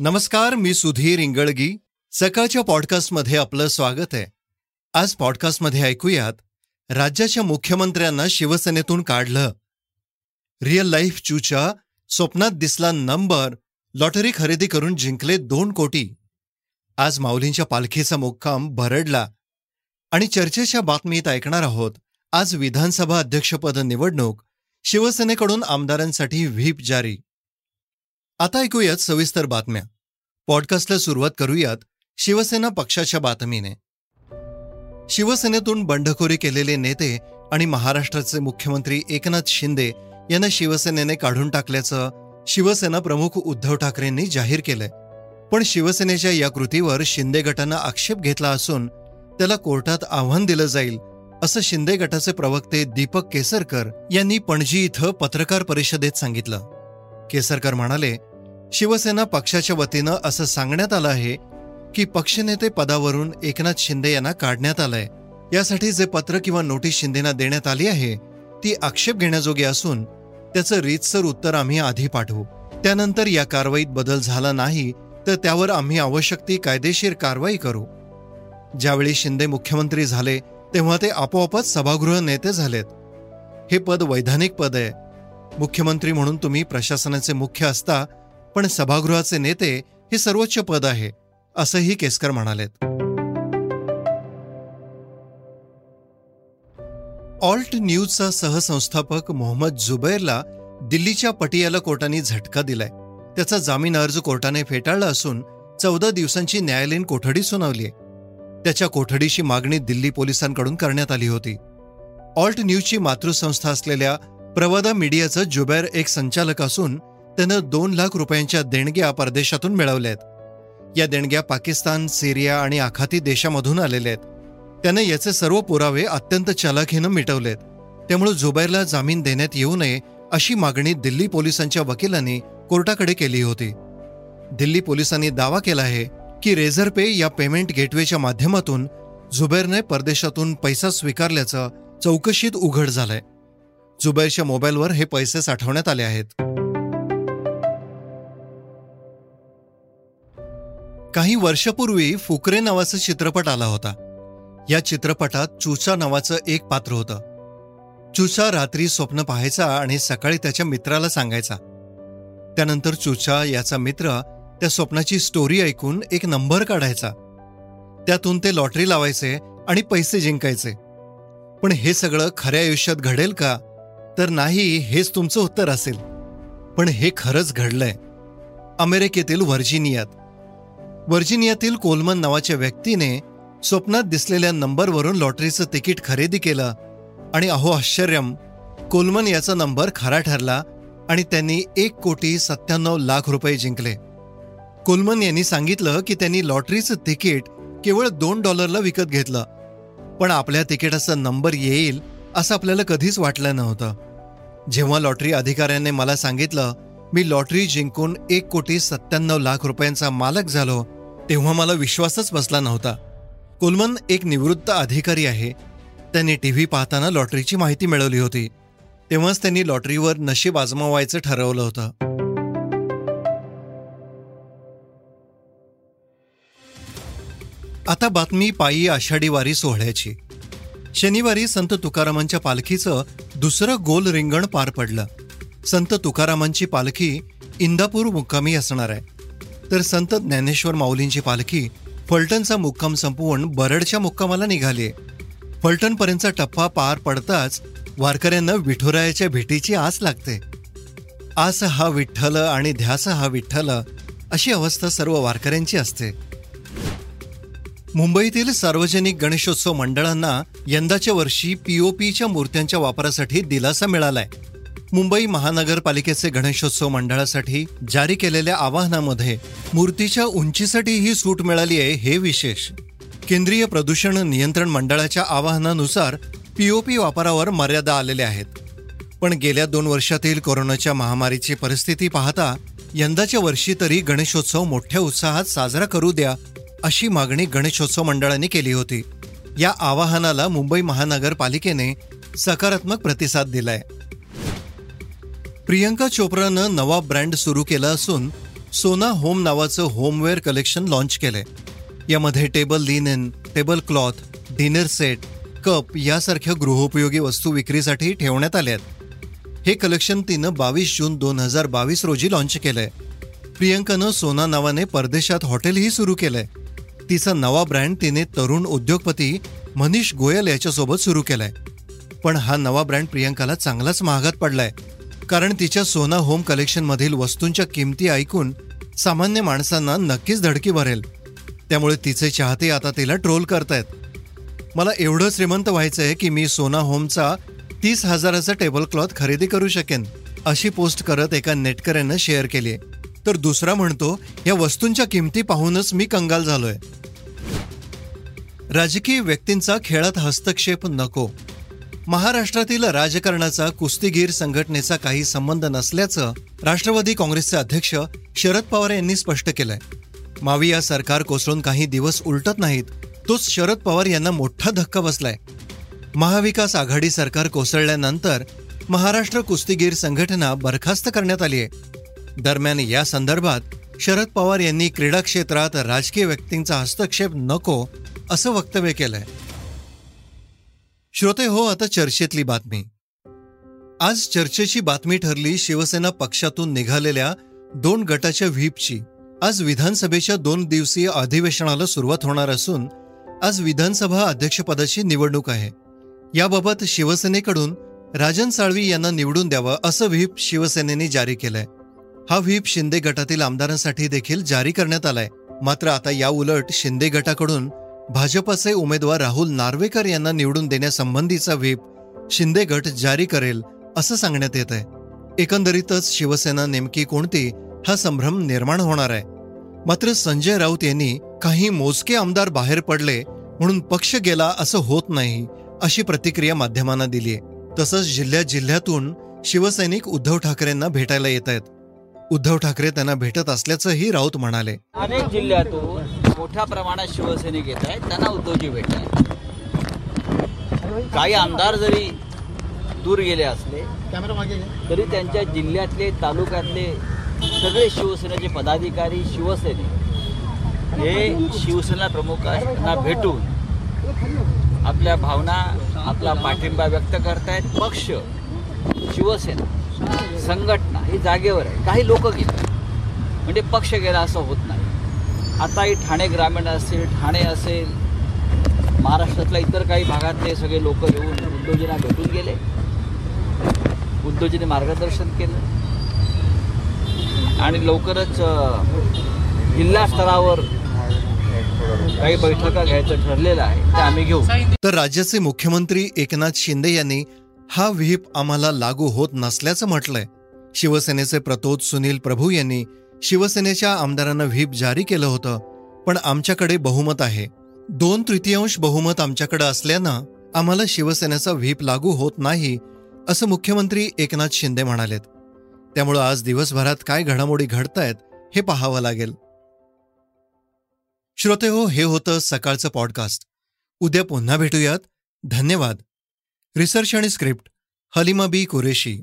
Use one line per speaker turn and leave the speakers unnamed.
नमस्कार मी सुधीर इंगळगी. सकाळच्या पॉडकास्टमध्ये आपलं स्वागत आहे. आज पॉडकास्टमध्ये ऐकूयात राज्याच्या मुख्यमंत्र्यांना शिवसेनेतून काढलं. रिअल लाईफ चूच्या स्वप्नात दिसला नंबर लॉटरी खरेदी करून जिंकले दोन कोटी. आज माऊलींच्या पालखीचा मुक्काम भरडला. आणि चर्चेच्या बातमीत ऐकणार आहोत आज विधानसभा अध्यक्षपद निवडणूक शिवसेनेकडून आमदारांसाठी व्हीप जारी. आता ऐकूयात सविस्तर बातम्या. पॉडकास्टला सुरुवात करूयात शिवसेना पक्षाच्या बातमीने. शिवसेनेतून बंडखोरी केलेले नेते आणि महाराष्ट्राचे मुख्यमंत्री एकनाथ शिंदे यांना शिवसेनेने काढून टाकल्याचं शिवसेना प्रमुख उद्धव ठाकरेंनी जाहीर केलंय. पण शिवसेनेच्या या कृतीवर शिंदे गटानं आक्षेप घेतला असून त्याला कोर्टात आव्हान दिलं जाईल असं शिंदे गटाचे प्रवक्ते दीपक केसरकर यांनी पणजी इथं पत्रकार परिषदेत सांगितलं. केसरकर म्हणाले शिवसेना पक्षाच्या वतीनं असं सांगण्यात आलं आहे की पक्षनेते पदावरून एकनाथ शिंदे यांना काढण्यात आलंय. यासाठी जे पत्र किंवा नोटीस शिंदेना देण्यात आली आहे ती आक्षेप घेण्याजोगी असून त्याचं रीतसर उत्तर आम्ही आधी पाठवू. त्यानंतर या कारवाईत बदल झाला नाही तर त्यावर आम्ही आवश्यक ती कायदेशीर कारवाई करू. ज्यावेळी शिंदे मुख्यमंत्री झाले तेव्हा ते आपोआपच सभागृह नेते झालेत. हे पद वैधानिक पद आहे. मुख्यमंत्री म्हणून तुम्ही प्रशासनाचे मुख्य असता पण सभागृहाचे नेते हे सर्वोच्च पद आहे असंही केसकर म्हणालेत. ऑल्ट न्यूजचा सहसंस्थापक मोहम्मद जुबैरला दिल्लीच्या पटियाला कोर्टाने झटका दिलाय. त्याचा जामीन अर्ज कोर्टाने फेटाळला असून चौदा दिवसांची न्यायालयीन कोठडी सुनावली त्याच्या कोठडीची मागणी दिल्ली पोलिसांकडून करण्यात आली होती. ऑल्ट न्यूजची मातृसंस्था असलेल्या प्रवादा मीडियाचं जुबैर एक संचालक असून त्यानं दोन लाख रुपयांच्या देणग्या परदेशातून मिळवल्या आहेत या देणग्या पाकिस्तान सिरिया आणि आखाती देशामधून आलेल्या आहेत. त्यानं याचे सर्व पुरावे अत्यंत चलाखीनं मिटवलेत. त्यामुळे जुबैरला जामीन देण्यात येऊ नये अशी मागणी दिल्ली पोलिसांच्या वकिलांनी कोर्टाकडे केली होती. दिल्ली पोलिसांनी दावा केला आहे की रेझर पे या पेमेंट गेटवेच्या माध्यमातून झुबेरने परदेशातून पैसा स्वीकारल्याचं चौकशीत उघड झालंय. जुबैरच्या मोबाईलवर हे पैसे साठवण्यात आले आहेत. काही वर्षपूर्वी फुकरे नावाचा चित्रपट आला होता. या चित्रपटात चुचा नावाचं एक पात्र होतं. चुचा रात्री स्वप्न पाहायचा आणि सकाळी त्याच्या मित्राला सांगायचा. त्यानंतर चुचा याचा मित्र त्या स्वप्नाची स्टोरी ऐकून एक नंबर काढायचा. त्यातून ते लॉटरी लावायचे आणि पैसे जिंकायचे. पण हे सगळं खऱ्या आयुष्यात घडेल का? तर नाही हेच तुमचं उत्तर असेल. पण हे खरंच घडलंय. अमेरिकेतील व्हर्जिनियात. व्हर्जिनियातील कोलमन नावाच्या व्यक्तीने स्वप्नात दिसलेल्या नंबरवरून लॉटरीचं तिकीट खरेदी केलं. आणि अहो आश्चर्यम कोलमन याचा नंबर खरा ठरला आणि त्यांनी एक कोटी सत्त्याण्णव लाख रुपये जिंकले. कोलमन यांनी सांगितलं की त्यांनी लॉटरीचं तिकीट केवळ दोन डॉलरला विकत घेतलं. पण आपल्या तिकिटाचा नंबर येईल असं आपल्याला कधीच वाटलं नव्हतं. जेव्हा लॉटरी अधिकाऱ्याने मला सांगितलं मी लॉटरी जिंकून एक कोटी सत्त्याण्णव लाख रुपयांचा मालक झालो तेव्हा मला विश्वासच बसला नव्हता. कोलमन एक निवृत्त अधिकारी आहे. त्यांनी टीव्ही पाहताना लॉटरीची माहिती मिळवली होती. तेव्हाच त्यांनी लॉटरीवर नशीब आजमावायचं ठरवलं होतं. आता बातमी पायी आषाढी वारी सोहळ्याची. शनिवारी संत तुकारामांच्या पालखीचं दुसरं गोल रिंगण पार पडलं. संत तुकारामांची पालखी इंदापूर मुक्कामी असणार आहे. तर संत ज्ञानेश्वर माऊलींची पालखी फलटणचा मुक्काम संपवून बरडच्या मुक्कामाला निघाली. फलटणपर्यंतचा टप्पा पार पडताच वारकऱ्यांना विठुरायाच्या भेटीची आस लागते. आस हा विठ्ठल आणि ध्यास हा विठ्ठल अशी अवस्था सर्व वारकऱ्यांची असते. मुंबईतील सार्वजनिक गणेशोत्सव मंडळांना यंदाच्या वर्षी पीओपीच्या मूर्त्यांच्या वापरासाठी दिलासा मिळालाय. मुंबई महानगरपालिकेचे गणेशोत्सव मंडळासाठी जारी केलेल्या आवाहनामध्ये मूर्तीच्या उंचीसाठी ही सूट मिळाली आहे हे विशेष. केंद्रीय प्रदूषण नियंत्रण मंडळाच्या आवाहनानुसार पीओपी वापरावर मर्यादा आलेल्या आहेत. पण गेल्या दोन वर्षातील कोरोनाच्या महामारीची परिस्थिती पाहता यंदाच्या वर्षी तरी गणेशोत्सव मोठ्या उत्साहात साजरा करू द्या अशी मागणी गणेशोत्सव मंडळाने केली होती. या आवाहनाला मुंबई महानगरपालिकेने सकारात्मक प्रतिसाद दिलाय. प्रियंका चोप्रानं नवा ब्रँड सुरू केला असून सोना होम नावाचं होमवेअर कलेक्शन लॉन्च केलंय. यामध्ये table linen table cloth dinner set cup यासारख्या गृहोपयोगी वस्तू विक्रीसाठी ठेवण्यात आल्या आहेत. हे कलेक्शन तिनं बावीस जून दोन हजार बावीस रोजी लॉन्च केलंय. प्रियंकानं सोना नावाने परदेशात हॉटेलही सुरू केलंय. तिचा नवा ब्रँड तिने तरुण उद्योगपती मनीष गोयल याच्यासोबत सुरू केलाय. पण हा नवा ब्रँड प्रियंकाला चांगलाच महागात पडलाय. कारण तिच्या सोना होम कलेक्शनमधील वस्तूंच्या किमती ऐकून सामान्य माणसांना नक्कीच धडकी भरेल. त्यामुळे तिचे चाहते आता तिला ट्रोल करतायत. मला एवढं श्रीमंत व्हायचं आहे की मी सोना होमचा तीस हजाराचा टेबल क्लॉथ खरेदी करू शकेन अशी पोस्ट करत एका नेटकऱ्यानं शेअर केली तर दुसरा म्हणतो या वस्तूंच्या किमती पाहूनच मी कंगाल झालोय. राजकीय व्यक्तींचा खेळात हस्तक्षेप नको. महाराष्ट्रातील राजकारणाचा कुस्तीगीर संघटनेचा काही संबंध नसल्याचं राष्ट्रवादी काँग्रेसचे अध्यक्ष शरद पवार यांनी स्पष्ट केलंय. माविया सरकार कोसळून काही दिवस उलटत नाहीत तोच शरद पवार यांना मोठा धक्का बसलाय. महाविकास आघाडी सरकार कोसळल्यानंतर महाराष्ट्र कुस्तीगीर संघटना बरखास्त करण्यात आली आहे दरम्यान या संदर्भात शरद पवार यांनी क्रीडा क्षेत्रात राजकीय व्यक्तींचा हस्तक्षेप नको असं वक्तव्य केलंय. श्रोते हो आता चर्चेतली बातमी. आज चर्चेची बातमी ठरली शिवसेना पक्षातून निघालेल्या दोन गटाच्या व्हीपची. आज विधानसभेच्या दोन दिवसीय अधिवेशनाला सुरुवात होणार असून आज विधानसभा अध्यक्षपदाची निवडणूक आहे. याबाबत शिवसेनेकडून राजन साळवी यांना निवडून द्यावं असं व्हीप शिवसेनेने जारी केलंय. हा व्हीप शिंदे गटातील आमदारांसाठी देखील जारी करण्यात आलाय. मात्र आता या उलट शिंदे गटाकडून भाजपचे उमेदवार राहुल नार्वेकर यांना निवडून देण्यासंबंधीचा व्हीप शिंदे गट जारी करेल असं सांगण्यात येत आहे. एकंदरीतच शिवसेना नेमकी कोणती हा संभ्रम निर्माण होणार आहे. मात्र संजय राऊत यांनी काही मोजके आमदार बाहेर पडले म्हणून पक्ष गेला असं होत नाही अशी प्रतिक्रिया माध्यमांना दिली आहे. तसंच जिल्ह्या जिल्ह्यातून शिवसैनिक उद्धव ठाकरेंना भेटायला येत आहेत. उद्धव ठाकरे त्यांना भेटत असल्याचंही राऊत म्हणाले.
अनेक जिल्ह्यातून मोठ्या प्रमाणात शिवसैनिक येत आहेत त्यांना उद्धवजी भेट आहे काही आमदार जरी दूर गेले असले तरी त्यांच्या जिल्ह्यातले तालुक्यातले सगळे शिवसेनेचे पदाधिकारी शिवसैनिक हे शिवसेना प्रमुखांना भेटून आपल्या भावना आपला पाठिंबा व्यक्त करतायत. पक्ष शिवसेना संघटना ही जागेवर आहे. काही लोक गेले. म्हणजे पक्ष गेला असं होत नाही. आताही ठाणे ग्रामीण असेल ठाणे असेल महाराष्ट्रातल्या इतर काही भागातले सगळे लोक येऊन उद्धवजींना भेटून गेले. उद्धवजीने मार्गदर्शन केलं. आणि लवकरच जिल्हा स्तरावर काही बैठका घ्यायचं ठरलेलं आहे ते आम्ही घेऊ.
तर राज्याचे मुख्यमंत्री एकनाथ शिंदे यांनी हा व्हीप आम्हाला लागू होत नसल्याचं म्हटलंय. शिवसेनेचे प्रतोद सुनील प्रभू यांनी शिवसेनेच्या आमदारांना व्हीप जारी केलं होतं पण आमच्याकडे बहुमत आहे. दोन तृतीयांश बहुमत आमच्याकडे असल्यानं आम्हाला शिवसेनेचा व्हीप लागू होत नाही असं मुख्यमंत्री एकनाथ शिंदे म्हणालेत. त्यामुळं आज दिवसभरात काय घडामोडी घडतायत हे पाहावं लागेल. श्रोते हो हे होतं सकाळचं पॉडकास्ट. उद्या पुन्हा भेटूयात. धन्यवाद. रिसर्च आणि स्क्रिप्ट हलिमा बी कुरेशी.